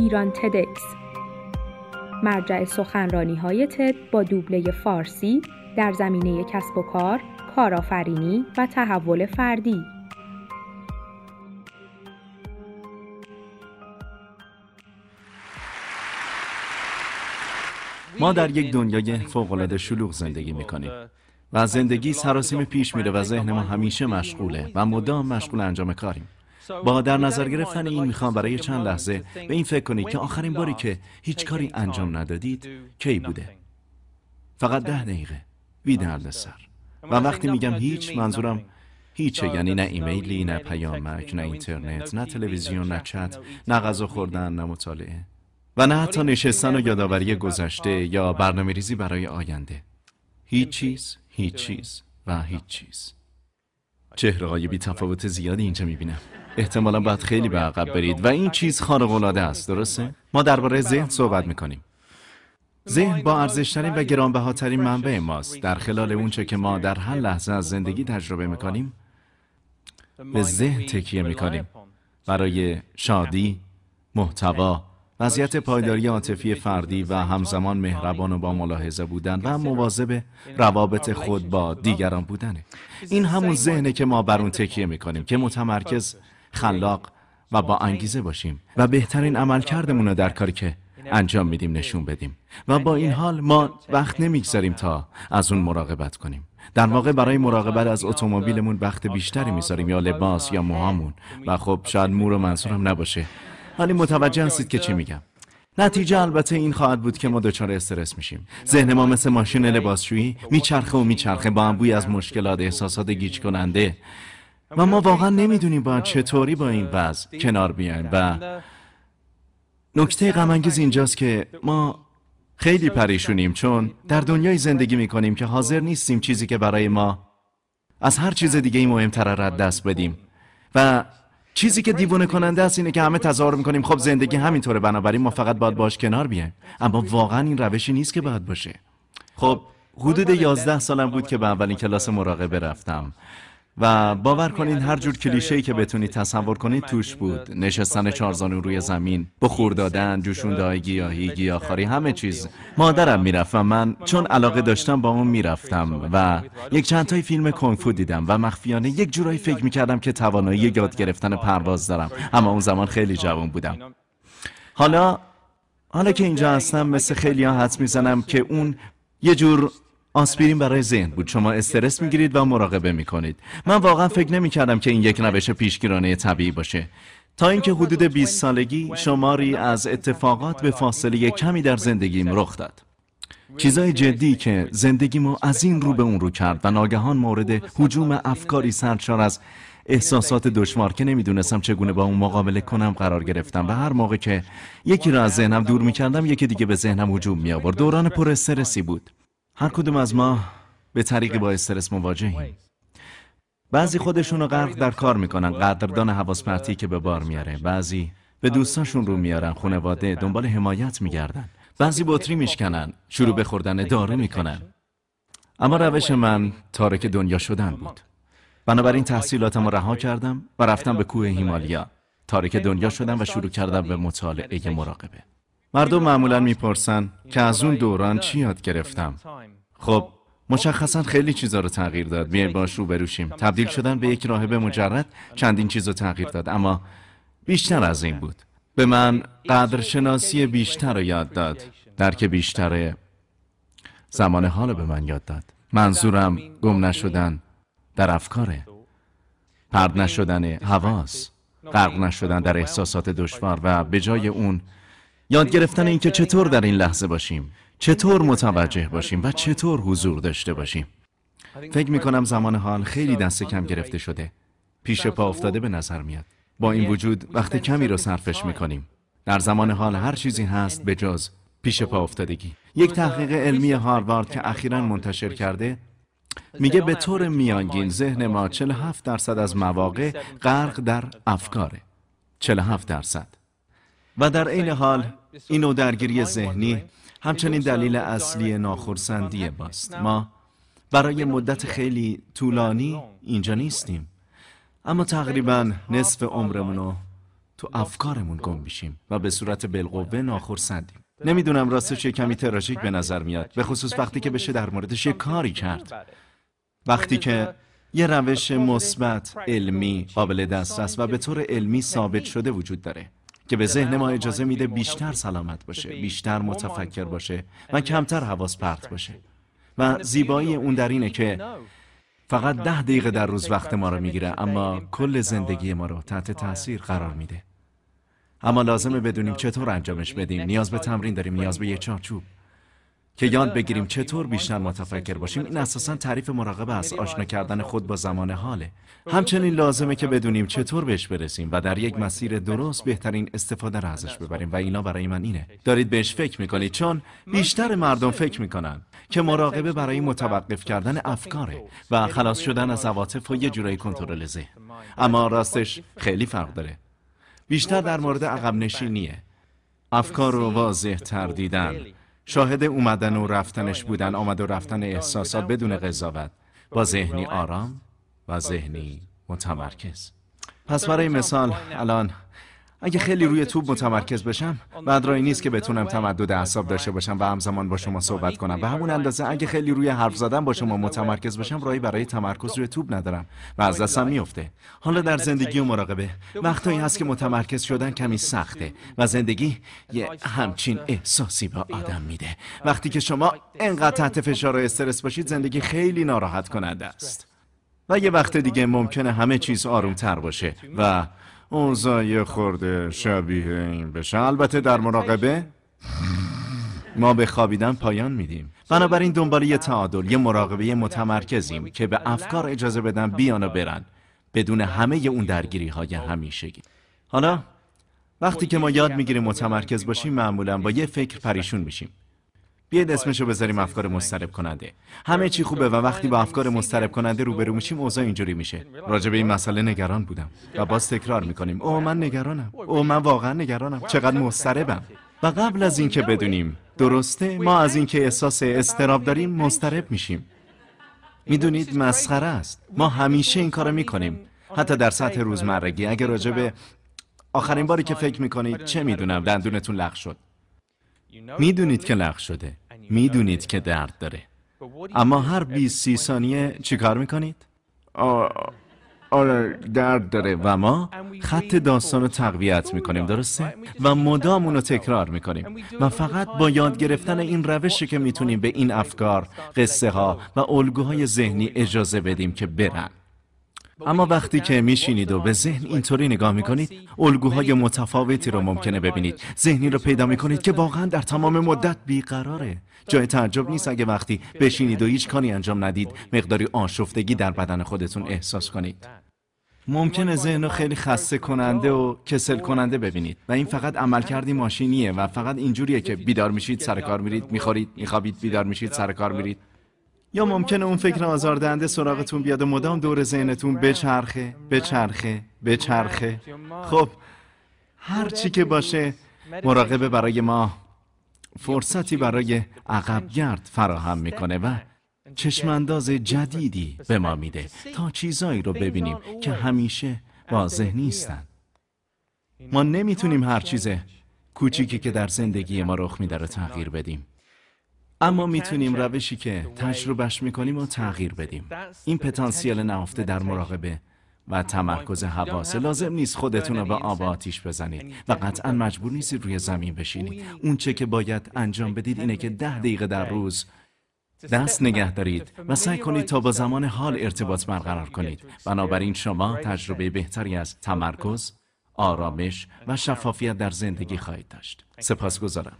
ایران تدکس. مرجع سخنرانی های تد با دوبله فارسی در زمینه کسب و کار، کارآفرینی و تحول فردی. ما در یک دنیای فوق‌العاده شلوغ زندگی می‌کنیم و زندگی سراسیم پیش میره و ذهن ما همیشه مشغوله و مدام مشغول انجام کاریم. با در نظر گرفتن این می‌خوام برای چند لحظه به این فکر کنید که آخرین باری که هیچ کاری انجام ندادید کی بوده؟ فقط ده دقیقه. بی درد سر. و وقتی میگم هیچ منظورم هیچه یعنی نه ایمیلی نه پیامک نه اینترنت نه تلویزیون نه چت نه غذا خوردن نه مطالعه. و نه حتی نشستن و یادآوری گذشته یا برنامه ریزی برای آینده. هیچ چیز هیچ چیز و هیچ چیز. چهره های بی تفاوت زیادی اینجا می‌بینم. احتمالا باید خیلی به عقب برید. و این چیز خارق العاده است درسته؟ ما درباره ذهن صحبت می‌کنیم. ذهن با ارزشترین و گرانبهاترین منبع ماست. در خلال اونچه که ما در هر لحظه از زندگی تجربه می‌کنیم به ذهن تکیه می‌کنیم. برای شادی محتوا وضعیت پایداری عاطفی فردی و همزمان مهربان و با ملاحظه بودن و مواظب روابط خود با دیگران بودنه. این همون ذهنه که ما بر اون تکیه می‌کنیم که متمرکز خلاق و با انگیزه باشیم و بهترین عملکردمون رو در کاری که انجام میدیم نشون بدیم. و با این حال ما وقت نمی‌گذاریم تا از اون مراقبت کنیم. در واقع برای مراقبت از اتومبیلمون وقت بیشتری می‌ذاریم یا لباس یا موهامون. و خب شاید مور و منصورم نباشه. ولی متوجه هستید که چی میگم. نتیجه البته این خواهد بود که ما دچار استرس میشیم. ذهن ما مثل ماشین لباسشویی میچرخه و میچرخه با انبوی از مشکلات احساسات گیج کننده و ما واقعا نمی‌دونیم باید چطوری با این وضع کنار بیایم و نکته غمانگیز اینجاست که ما خیلی پریشونیم چون در دنیای زندگی می‌کنیم که حاضر نیستیم چیزی که برای ما از هر چیز دیگه مهمتر رد دست بدیم. و چیزی که دیوونه کننده است اینه که همه تظاهر می‌کنیم خب زندگی همینطوره بنابراین ما فقط باید باش کنار بیایم. اما واقعا این روشی نیست که باید باشه. خب حدود یازده سالم بود که به اولین کلاس مراقبه رفتم. و باور کنین هر جور کلیشه‌ای که بتونید تصور کنید توش بود. نشستن چارزانو روی زمین بخور دادن جوشونده های گیاهی گیاهخواری همه چیز. مادرم می‌رفت و من چون علاقه داشتم با اون می‌رفتم و یک چند تای فیلم کنفو دیدم و مخفیانه یک جورایی فکر می‌کردم که توانایی یاد گرفتن پرواز دارم. اما اون زمان خیلی جوان بودم. حالا حالا که اینجا هستم مثل خیلی ها حد می‌زنم که اون یه جور آسپرین برای ذهن بود. شما استرس می‌گیرید و مراقبه می‌کنید. من واقعا فکر نمی‌کردم که این یک روش پیشگیرانه طبیعی باشه. تا اینکه حدود 20 سالگی شماری از اتفاقات به فاصله کمی در زندگیم رخ داد. چیزای جدی که زندگیمو از این رو به اون رو کرد و ناگهان مورد حجوم افکاری سرشار از احساسات دشوار که نمی‌دونستم چگونه با اون مقابله کنم قرار گرفتم و هر موقع که یکی را از ذهنم دور می‌کردم یکی دیگه به ذهنم هجوم می آورد دوران پر استرسی بود. هر کدوم از ما به طریقی با استرس مواجهیم. بعضی خودشون رو غرق در کار می‌کنن قدردان حواس پرتی که به بار میاره بعضی به دوستاشون رو میارن خانواده دنبال حمایت میگردن. بعضی بطری میشکنن شروع به خوردن دارو می‌کنن. اما روش من تارک دنیا شدن بود. بنابراین تحصیلاتم رها کردم و رفتم به کوه هیمالیا. تارک دنیا شدم و شروع کردم به مطالعه مراقبه. مردم معمولا می‌پرسن که از اون دوران چی یاد گرفتم؟ خب مشخصا خیلی چیزا رو تغییر داد. بیایم باش رو بروشیم. تبدیل شدن به یک راهب مجرد چندین چیز رو تغییر داد اما بیشتر از این بود. به من قدرشناسی بیشتر رو یاد داد. درک بیشتر زمان حال به من یاد داد. منظورم گم نشدن در افکاره پرد نشدن حواس غرق نشدن در احساسات دشوار و به جای اون یاد گرفتن اینکه چطور در این لحظه باشیم. چطور متوجه باشیم و چطور حضور داشته باشیم؟ فکر می کنم زمان حال خیلی دست کم گرفته شده. پیش پا افتاده به نظر میاد. با این وجود وقت کمی رو صرفش می کنیم در زمان حال هر چیزی هست به جز پیش پا افتادگی. یک تحقیق علمی هاروارد که اخیرا منتشر کرده میگه به طور میانگین ذهن ما 47 درصد از مواقع غرق در افکاره. 47 درصد. و در عین حال این نوع درگیری ذهنی همچنین دلیل اصلی ناخرسندی ماست. ما برای مدت خیلی طولانی اینجا نیستیم. اما تقریبا نصف عمرمون رو تو افکارمون گم میشیم و به صورت بالقوه ناخرسندیم. نمی‌دونم راستش یه کمی تراژیک به نظر میاد به خصوص وقتی که بشه در موردش یه کاری کرد. وقتی که یه روش مثبت علمی قابل دسترس و به طور علمی ثابت شده وجود داره. که به ذهن ما اجازه میده بیشتر سلامت باشه بیشتر متفکر باشه و کمتر حواس پرت باشه. و زیبایی اون در اینه که فقط ده دقیقه در روز وقت ما رو می‌گیره اما کل زندگی ما رو تحت تاثیر قرار میده. اما لازمه بدونیم چطور انجامش بدیم. نیاز به تمرین داریم نیاز به یه چارچوب. که یاد بگیریم چطور بیشتر متفکر باشیم این اساسا تعریف مراقبه از آشنا کردن خود با زمان حاله. همچنین لازمه که بدونیم چطور بهش برسیم و در یک مسیر درست بهترین استفاده را ازش ببریم و اینا برای من اینه. دارید بهش فکر می‌کنید چون بیشتر مردم فکر می‌کنن که مراقبه برای متوقف کردن افکاره و خلاص شدن از عواطف و یه جورایی کنترل ذهن. اما راستش خیلی فرق داره. بیشتر در مورد عقب نشینیه افکار رو واضح تر دیدن. شاهد اومدن و رفتنش بودن آمد و رفتن احساسات بدون قضاوت. با ذهنی آرام و ذهنی متمرکز. پس برای مثال الان اگه خیلی روی توپ متمرکز بشم بعد رای نیست که بتونم تمدد اعصاب داشته باشم و همزمان با شما صحبت کنم. و همون اندازه اگه خیلی روی حرف زدن با شما متمرکز باشم رایی برای تمرکز روی توپ ندارم و از دستم میفته حالا در زندگی و مراقبه وقتایی هست که متمرکز شدن کمی سخته و زندگی یه همچین احساسی به آدم میده. وقتی که شما انقدر تحت فشار و استرس باشید زندگی خیلی ناراحت کننده است. و یه وقت دیگه ممکنه همه چیز آروم تر باشه و اوضاع خورده شبیه این بشه. البته در مراقبه ما به خوابیدن پایان میدیم. بنابراین دنبال یه تعادل یه مراقبه متمرکزیم که به افکار اجازه بدن بیان و برن. بدون همه اون درگیری های همیشگی. حالا وقتی که ما یاد می‌گیریم متمرکز باشیم معمولا با یه فکر پریشون میشیم. بیاید اسمشو بذاریم افکار مسترب کننده. همه چی خوبه و وقتی با افکار مسترب کننده روبرو میشیم اوضاع اینجوری میشه. راجع به این مسئله نگران بودم و باز تکرار می‌کنیم. او من نگرانم. او من واقعا نگرانم. چقدر مستربم و قبل از اینکه بدونیم درسته ما از اینکه احساس استراب داریم مسترب میشیم. می‌دونید مسخره است. ما همیشه این کارو می‌کنیم. حتی در سطح روزمرگی. اگر راجع به آخرین باری که فکر می‌کنید چه می‌دونم دندونتون لغ شد. می‌دونید که لغ شده. می‌دونید که درد داره اما هر 20 سی ثانیه چیکار می‌کنید؟ آره درد داره و ما خط داستان رو تقویت می‌کنیم درسته؟ و مدام اونو تکرار می‌کنیم و فقط با یاد گرفتن این روشی که می‌تونیم به این افکار، قصه ها و الگوهای ذهنی اجازه بدیم که برن اما وقتی که میشینید و به ذهن اینطوری نگاه می‌کنید الگوهای متفاوتی رو ممکنه ببینید. ذهنی رو پیدا می‌کنید که واقعا در تمام مدت بیقراره. جای تعجب نیست اگه وقتی بشینید و هیچ کاری انجام ندید مقداری آشفتگی در بدن خودتون احساس کنید. ممکنه ذهن رو خیلی خسته کننده و کسل کننده ببینید و این فقط عملکردی ماشینیه و فقط اینجوریه که بیدار میشید سر کار میرید می‌خورید میخوابید بیدار میشید سر کار میرید. یا ممکنه اون فکر آزاردهنده سراغتون بیاد و مدام دور ذهنتون بچرخه بچرخه بچرخه. خب هر چی که باشه مراقبه برای ما. فرصتی برای عقبگرد فراهم می‌کنه و چشمانداز جدیدی به ما میده تا چیزایی رو ببینیم که همیشه واضح نیستن. ما نمی‌تونیم هر چیز کوچیکی که در زندگی ما رخ میده رو تغییر بدیم. اما می‌تونیم روشی که تجربهش می‌کنیم و تغییر بدیم. این پتانسیل نهفته در مراقبه و تمرکز حواسه لازم نیست خودتون رو به آب آتیش بزنید و قطعا مجبور نیستید روی زمین بشینید. اون چه که باید انجام بدید اینه که ده دقیقه در روز دست نگه دارید و سعی کنید تا با زمان حال ارتباط برقرار کنید. بنابراین شما تجربه بهتری از تمرکز آرامش و شفافیت در زندگی خواهید داشت. سپاسگزارم.